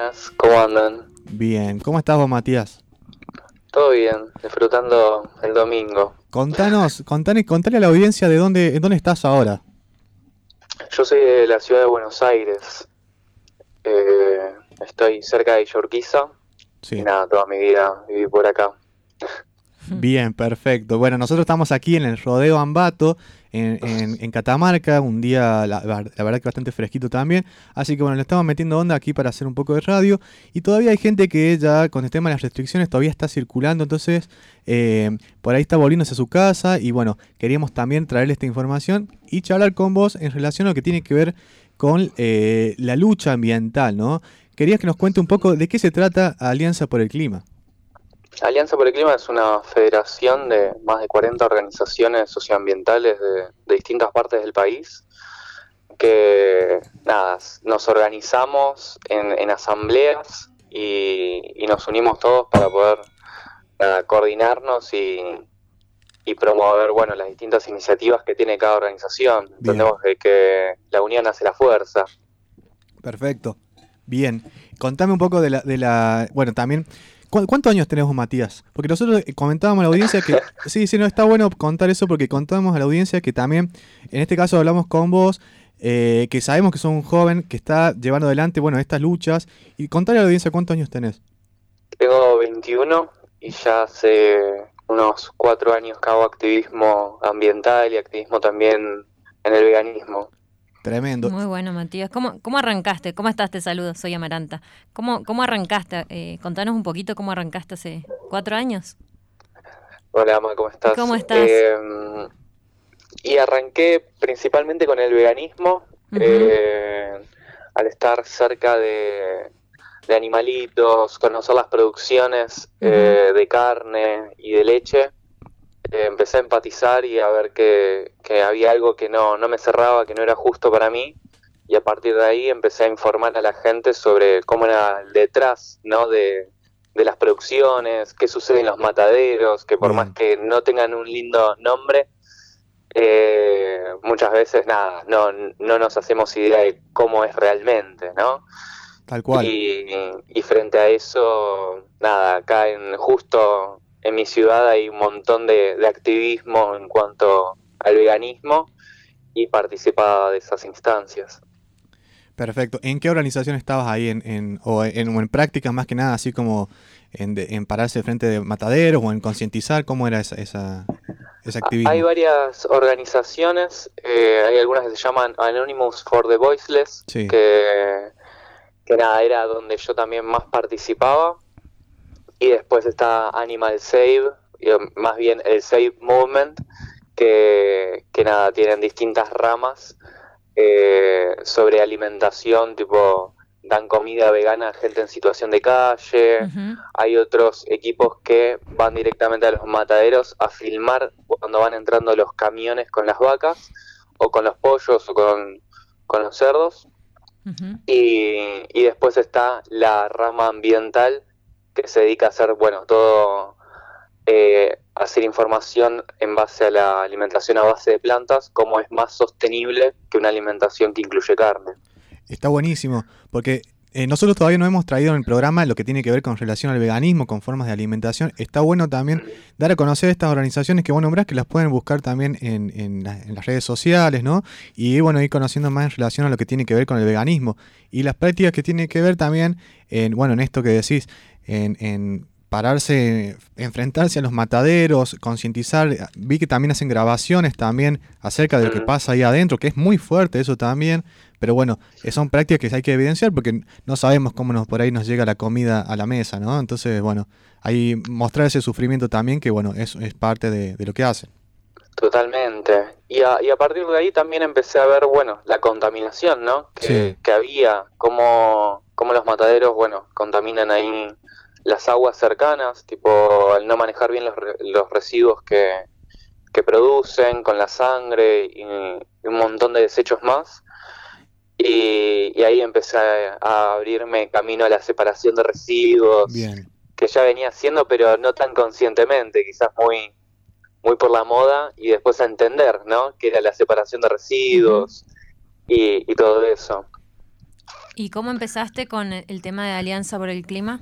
Buenas, ¿cómo andan? Bien, ¿cómo estás vos, Matías? Todo bien, disfrutando el domingo. Contanos, contanos, contale a la audiencia de dónde, dónde estás ahora. Yo soy de la ciudad de Buenos Aires. Eh, estoy cerca de Yorquiza. Sí. Y nada, toda mi vida viví por acá. Bien, perfecto. Bueno, nosotros estamos aquí en el Rodeo Ambato, en, en- Catamarca, un día, la, la verdad que bastante fresquito también. Así que bueno, le estamos metiendo onda aquí para hacer un poco de radio. Y todavía hay gente que ya con el tema de las restricciones todavía está circulando, entonces eh, por ahí está volviéndose a su casa. Y bueno, queríamos también traerle esta información y charlar con vos en relación a lo que tiene que ver con eh, la lucha ambiental, ¿no? Querías que nos cuente un poco de qué se trata Alianza por el Clima. Alianza por el Clima es una federación de más de 40 organizaciones socioambientales de, de distintas partes del país que nada, nos organizamos en, en asambleas y, y nos unimos todos para poder nada, coordinarnos y, y promover bueno las distintas iniciativas que tiene cada organización. Bien. Entendemos que, que la unión hace la fuerza. Perfecto. Bien. Contame un poco de la... De la bueno, también... ¿cu- ¿Cuántos años tenés vos, Matías? Porque nosotros eh, comentábamos a la audiencia que... Sí, sí, no, está bueno contar eso porque contábamos a la audiencia que también, en este caso hablamos con vos, eh, que sabemos que sos un joven que está llevando adelante, bueno, estas luchas. Y contarle a la audiencia cuántos años tenés. Tengo 21 y ya hace unos cuatro años que hago activismo ambiental y activismo también en el veganismo. Tremendo. Muy bueno, Matías. ¿Cómo, cómo arrancaste? ¿Cómo estás? Te saludo, soy Amaranta. ¿Cómo, cómo arrancaste? Eh, contanos un poquito cómo arrancaste hace cuatro años. Hola, Ama, ¿cómo estás? ¿Cómo estás? Eh, y arranqué principalmente con el veganismo, eh, al estar cerca de, de animalitos, conocer las producciones eh, de carne y de leche. Eh, empecé a empatizar y a ver que, que había algo que no, no me cerraba, que no era justo para mí. Y a partir de ahí empecé a informar a la gente sobre cómo era detrás ¿no? de, de las producciones, qué sucede en los mataderos, que por Bien. más que no tengan un lindo nombre, eh, muchas veces nada, no, no nos hacemos idea de cómo es realmente, ¿no? Tal cual. Y, y frente a eso, nada, acá en justo en mi ciudad hay un montón de, de activismo en cuanto al veganismo y participaba de esas instancias. Perfecto. ¿En qué organización estabas ahí? ¿En, en, o, en, o en prácticas más que nada, así como en, de- en pararse frente de mataderos o en concientizar? ¿Cómo era esa, esa, ese activismo? Hay varias organizaciones, eh, hay algunas que se llaman Anonymous for the Voiceless, Sí. que, que nada, era donde yo también más participaba. Y después está Animal Save, um, más bien el Save Movement, que, que nada, tienen distintas ramas eh, sobre alimentación, tipo dan comida vegana a gente en situación de calle. Hay otros equipos que van directamente a los mataderos a filmar cuando van entrando los camiones con las vacas o con los pollos o con, con los cerdos. Y, y después está la rama ambiental que se dedica a hacer, bueno, todo, eh, hacer información en base a la alimentación a base de plantas, como es más sostenible que una alimentación que incluye carne. Está buenísimo, porque eh, nosotros todavía no hemos traído en el programa lo que tiene que ver con relación al veganismo, con formas de alimentación. Está bueno también dar a conocer estas organizaciones que vos nombrás, que las pueden buscar también en, en en las redes sociales, ¿no? Y bueno, ir conociendo más en relación a lo que tiene que ver con el veganismo. Y las prácticas que tiene que ver también en, bueno, en esto que decís, en, en pararse, enfrentarse a los mataderos, concientizar. Vi que también hacen grabaciones también acerca de lo que pasa ahí adentro, que es muy fuerte eso también. Pero bueno, son prácticas que hay que evidenciar porque no sabemos cómo nos por ahí nos llega la comida a la mesa, ¿no? Entonces, bueno, ahí mostrar ese sufrimiento también, que bueno, es, es parte de, de lo que hacen. Totalmente. Y a, y a partir de ahí también empecé a ver, bueno, la contaminación, ¿no? Que, Sí. que había, cómo, cómo los mataderos, bueno, contaminan ahí las aguas cercanas, tipo al no manejar bien los, re- los residuos que, que producen con la sangre y, y un montón de desechos más. Y, y ahí empecé a, a abrirme camino a la separación de residuos, Bien. que ya venía haciendo, pero no tan conscientemente, quizás muy, muy por la moda, y después a entender, ¿no? Que era la separación de residuos y, y todo eso. ¿Y cómo empezaste con el tema de Alianza por el Clima?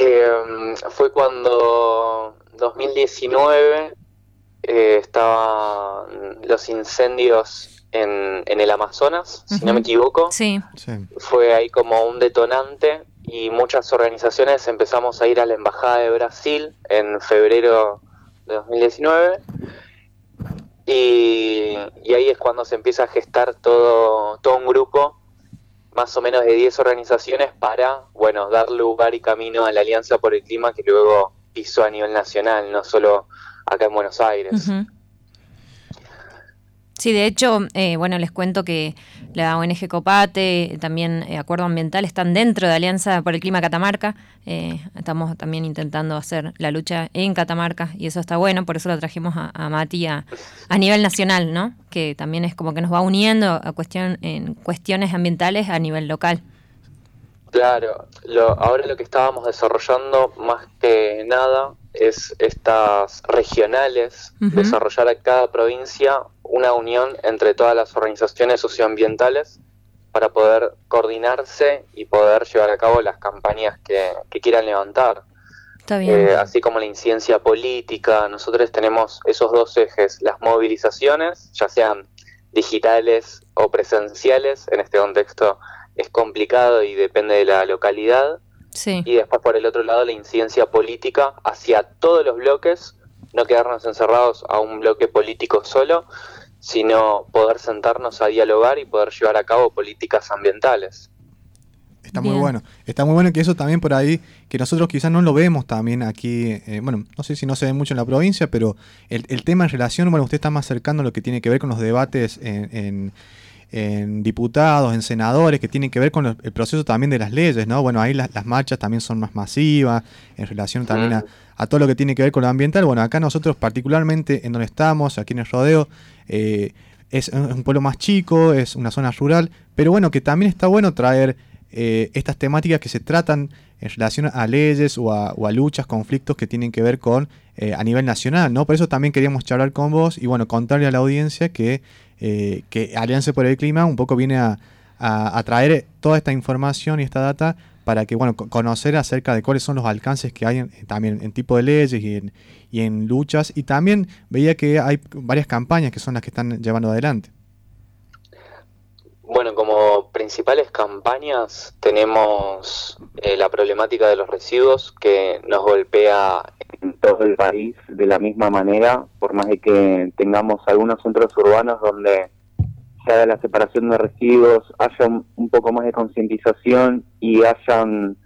Eh, fue cuando 2019 eh, estaban los incendios en, en el Amazonas, si no me equivoco. Sí. Fue ahí como un detonante y muchas organizaciones empezamos a ir a la Embajada de Brasil en febrero de 2019 y, y ahí es cuando se empieza a gestar todo, todo un grupo más o menos de 10 organizaciones para, bueno, dar lugar y camino a la Alianza por el Clima que luego pisó a nivel nacional, no solo acá en Buenos Aires. Sí, de hecho, eh, bueno, les cuento que la ONG Copate, también eh, Acuerdo Ambiental, están dentro de Alianza por el Clima Catamarca. Eh, estamos también intentando hacer la lucha en Catamarca y eso está bueno, por eso lo trajimos a, Mati a, nivel nacional, ¿no? Que también es como que nos va uniendo a cuestión, en cuestiones ambientales a nivel local. Claro, lo, ahora lo que estábamos desarrollando más que nada es estas regionales, desarrollar a cada provincia una unión entre todas las organizaciones socioambientales para poder coordinarse y poder llevar a cabo las campañas que, quieran levantar. Eh, así como la incidencia política, nosotros tenemos esos dos ejes, las movilizaciones, ya sean digitales o presenciales, en este contexto es complicado y depende de la localidad, y después por el otro lado la incidencia política hacia todos los bloques, no quedarnos encerrados a un bloque político solo, sino poder sentarnos a dialogar y poder llevar a cabo políticas ambientales. Está muy bueno. Está muy bueno que eso también por ahí, que nosotros quizás no lo vemos también aquí, eh, bueno, no sé si no se ve mucho en la provincia, pero el, el, tema en relación, bueno, usted está más cercano a lo que tiene que ver con los debates en en diputados, en senadores, que tienen que ver con el proceso también de las leyes, ¿no? Bueno, ahí las, marchas también son más masivas, en relación también a, todo lo que tiene que ver con lo ambiental. Bueno, acá nosotros particularmente en donde estamos, aquí en el rodeo, eh, es un pueblo más chico, es una zona rural, pero bueno, que también está bueno traer eh, estas temáticas que se tratan en relación a leyes o a, luchas, conflictos que tienen que ver con eh, a nivel nacional, ¿no? Por eso también queríamos charlar con vos y bueno, contarle a la audiencia que eh, que Alianza por el Clima un poco viene a, traer toda esta información y esta data para que, bueno, conocer acerca de cuáles son los alcances que hay también en tipo de leyes y en, y en luchas. Y también veía que hay varias campañas que son las que están llevando adelante. Bueno, como principales campañas tenemos eh, la problemática de los residuos que nos golpea en todo el país de la misma manera, por más de que tengamos algunos centros urbanos donde se haga la separación de residuos, haya un, poco más de concientización y hayan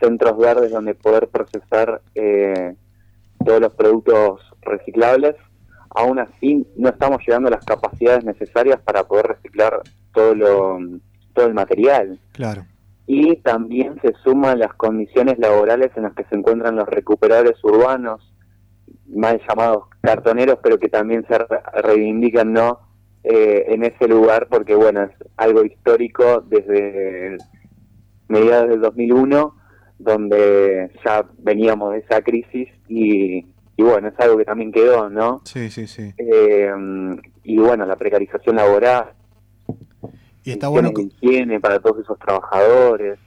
centros verdes donde poder procesar eh, todos los productos reciclables, aún así no estamos llegando a las capacidades necesarias para poder reciclar todo lo todo el material. Claro y también se suman las condiciones laborales en las que se encuentran los recuperadores urbanos, mal llamados cartoneros, pero que también se reivindican no eh, en ese lugar porque bueno es algo histórico desde mediados del 2001 donde ya veníamos de esa crisis y, bueno es algo que también quedó no sí sí sí. Eh, y bueno la precarización laboral y está bueno. Higiene para todos esos trabajadores.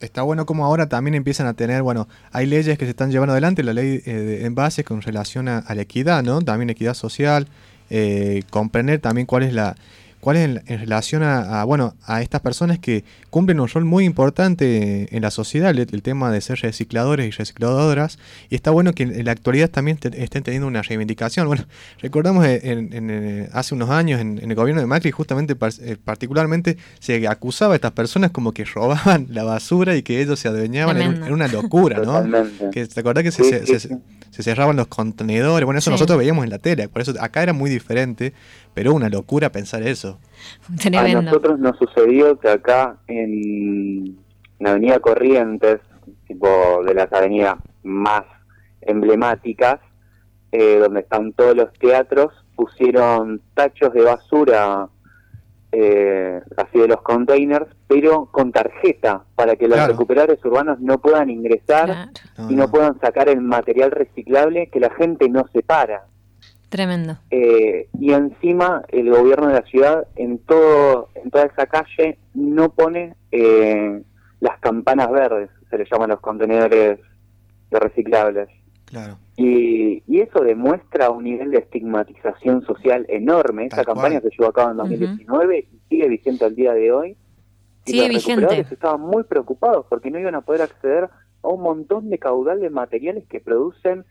Está bueno como ahora también empiezan a tener, bueno, hay leyes que se están llevando adelante, la ley eh, en base con relación a, la equidad, ¿no? También equidad social, eh, comprender también cuál es la, cuál es en, relación a, bueno, a estas personas que cumplen un rol muy importante en la sociedad, el, tema de ser recicladores y recicladoras, y está bueno que en, la actualidad también estén teniendo una reivindicación. Bueno, recordamos en, hace unos años en, el gobierno de Macri, justamente eh, particularmente se acusaba a estas personas como que robaban la basura y que ellos se adueñaban, era, una locura, ¿no? Que, ¿Te acordás que se, se cerraban los contenedores. Bueno, eso nosotros veíamos en la tele, por eso acá era muy diferente, pero una locura pensar eso. A nosotros nos sucedió que acá en la avenida Corrientes, tipo de las avenidas más emblemáticas, eh, donde están todos los teatros, pusieron tachos de basura eh, así de los containers, pero con tarjeta, para que los recuperadores urbanos no puedan ingresar y no, puedan sacar el material reciclable que la gente no separa. Tremendo. Eh, y encima el gobierno de la ciudad en todo en toda esa calle no pone eh, las campanas verdes, se le llaman los contenedores de reciclables. Claro. Y, y eso demuestra un nivel de estigmatización social enorme. Esa Tal campaña cual. se llevó a cabo en 2019 y sigue vigente al día de hoy. Y Sigue los vigente. recuperadores estaban muy preocupados porque no iban a poder acceder a un montón de caudal de materiales que producen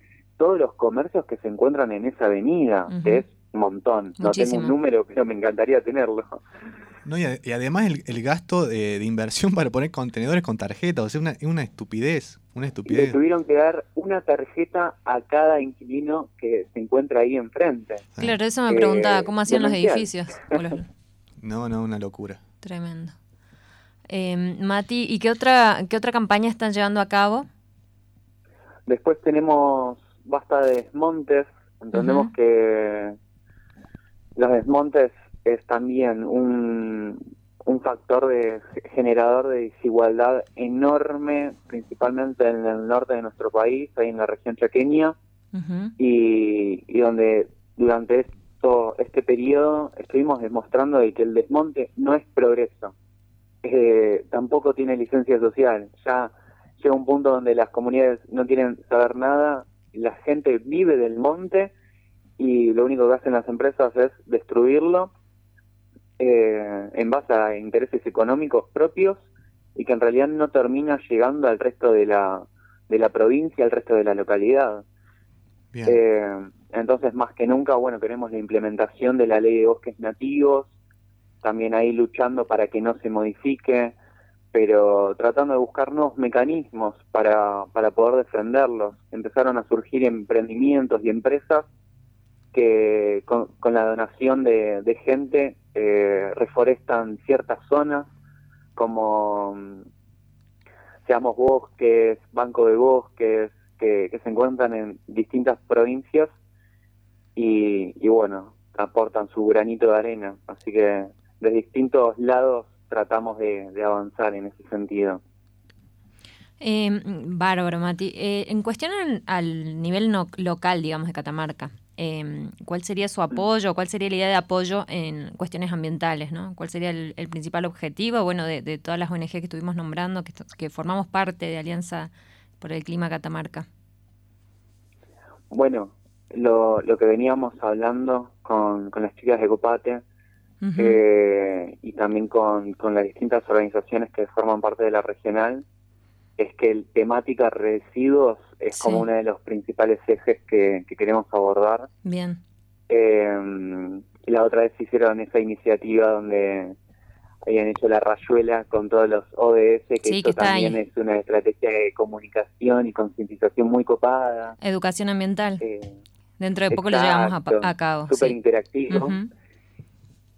todos los comercios que se encuentran en esa avenida, que es un montón. No Muchísimo. tengo un número, pero me encantaría tenerlo. No, y, además el, el gasto de, de inversión para poner contenedores con tarjeta, o sea, una, es una estupidez, una Y le estupidez. tuvieron que dar una tarjeta a cada inquilino que se encuentra ahí enfrente. Claro, eso me Eh, preguntaba, ¿cómo hacían los edificios? No, no, una locura. Tremendo. Eh, Mati, ¿y qué otra, qué otra campaña están llevando a cabo? Después tenemos basta de desmontes. Entendemos que los desmontes es también un, un factor de generador de desigualdad enorme, principalmente en el norte de nuestro país, ahí en la región chaqueña, y, y donde durante esto este periodo estuvimos demostrando de que el desmonte no es progreso, Eh, tampoco tiene licencia social. Ya llega un punto donde las comunidades no quieren saber nada, la gente vive del monte y lo único que hacen las empresas es destruirlo eh, en base a intereses económicos propios y que en realidad no termina llegando al resto de la, de la provincia, al resto de la localidad. Bien. Eh, entonces, más que nunca, bueno, queremos la implementación de la ley de bosques nativos, también ahí luchando para que no se modifique, pero tratando de buscar nuevos mecanismos para, para poder defenderlos. Empezaron a surgir emprendimientos y empresas que con, la donación de, de gente eh, reforestan ciertas zonas, como mm, Seamos Bosques, Banco de Bosques, que, que se encuentran en distintas provincias y, y bueno, aportan su granito de arena. Así que de distintos lados tratamos de, de avanzar en ese sentido. Eh, bárbaro, Mati. Eh, en cuestión al, al nivel no- local, digamos, de Catamarca, eh, ¿cuál sería su apoyo? ¿Cuál sería la idea de apoyo en cuestiones ambientales? ¿no? ¿Cuál sería el, el principal objetivo bueno, de, de todas las ONG que estuvimos nombrando, que, formamos parte de Alianza por el Clima Catamarca? Bueno, lo, lo que veníamos hablando con, con las chicas de Copate Eh, y también con, con las distintas organizaciones que forman parte de la regional es que el temática residuos es Sí. como uno de los principales ejes que, que queremos abordar. Bien. Eh, la otra vez hicieron esa iniciativa donde habían hecho la rayuela con todos los ODS, que Sí, eso que también ahí. es una estrategia de comunicación y concientización muy copada. Educación ambiental. Eh, Dentro de poco lo llevamos a, cabo. súper sí. interactivo.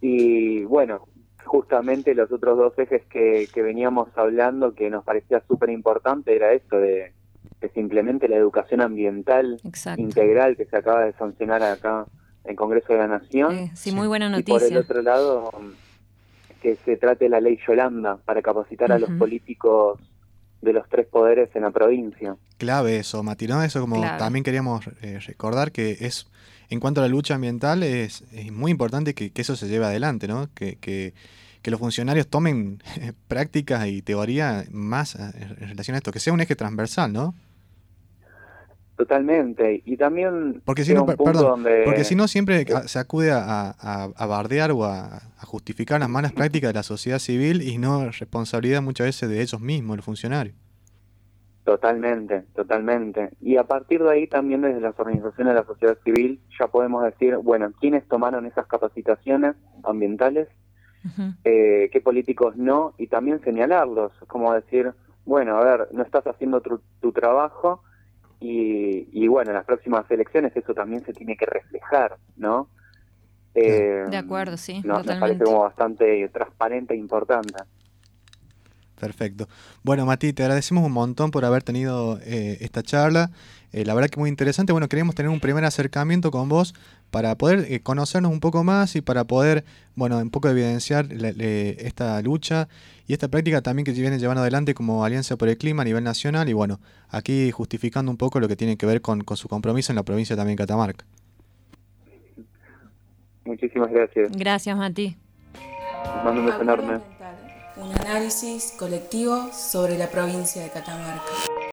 Y bueno, justamente los otros dos ejes que, que veníamos hablando que nos parecía súper importante era esto de que se implemente la educación ambiental Exacto. integral que se acaba de sancionar acá en el Congreso de la Nación. Eh, sí, muy buena Y por el noticia. otro lado, que se trate la ley Yolanda para capacitar a los políticos de los tres poderes en la provincia. Clave eso, Mati, ¿no? Eso como Clave. también queríamos eh, recordar que es, en cuanto a la lucha ambiental, es, es muy importante que, que eso se lleve adelante, ¿no? Que, que, que los funcionarios tomen prácticas y teoría más eh, en relación a esto, que sea un eje transversal, ¿no? Totalmente. Y también Porque si no, perdón, donde... porque si no siempre se acude a, a- a bardear o a, a justificar las malas prácticas de la sociedad civil y no responsabilidad muchas veces de ellos mismos, los funcionarios. Totalmente, totalmente. Y a partir de ahí también desde las organizaciones de la sociedad civil ya podemos decir, bueno, ¿quiénes tomaron esas capacitaciones ambientales? Eh, ¿Qué políticos no? Y también señalarlos, como decir, bueno, a ver, no estás haciendo tu, tu trabajo y, y bueno, en las próximas elecciones eso también se tiene que reflejar, ¿no? Eh, De acuerdo, sí, no, me totalmente. parece como bastante transparente e importante. Perfecto. Bueno, Mati, te agradecemos un montón por haber tenido eh, esta charla. Eh, la verdad que muy interesante. Bueno, queríamos tener un primer acercamiento con vos para poder eh, conocernos un poco más y para poder, bueno, un poco evidenciar la- esta lucha y esta práctica también que viene llevando adelante como Alianza por el Clima a nivel nacional y bueno, aquí justificando un poco lo que tiene que ver con, con su compromiso en la provincia también de Catamarca. Muchísimas gracias. Gracias, Mati. mando un beso enorme. Un análisis colectivo sobre la provincia de Catamarca.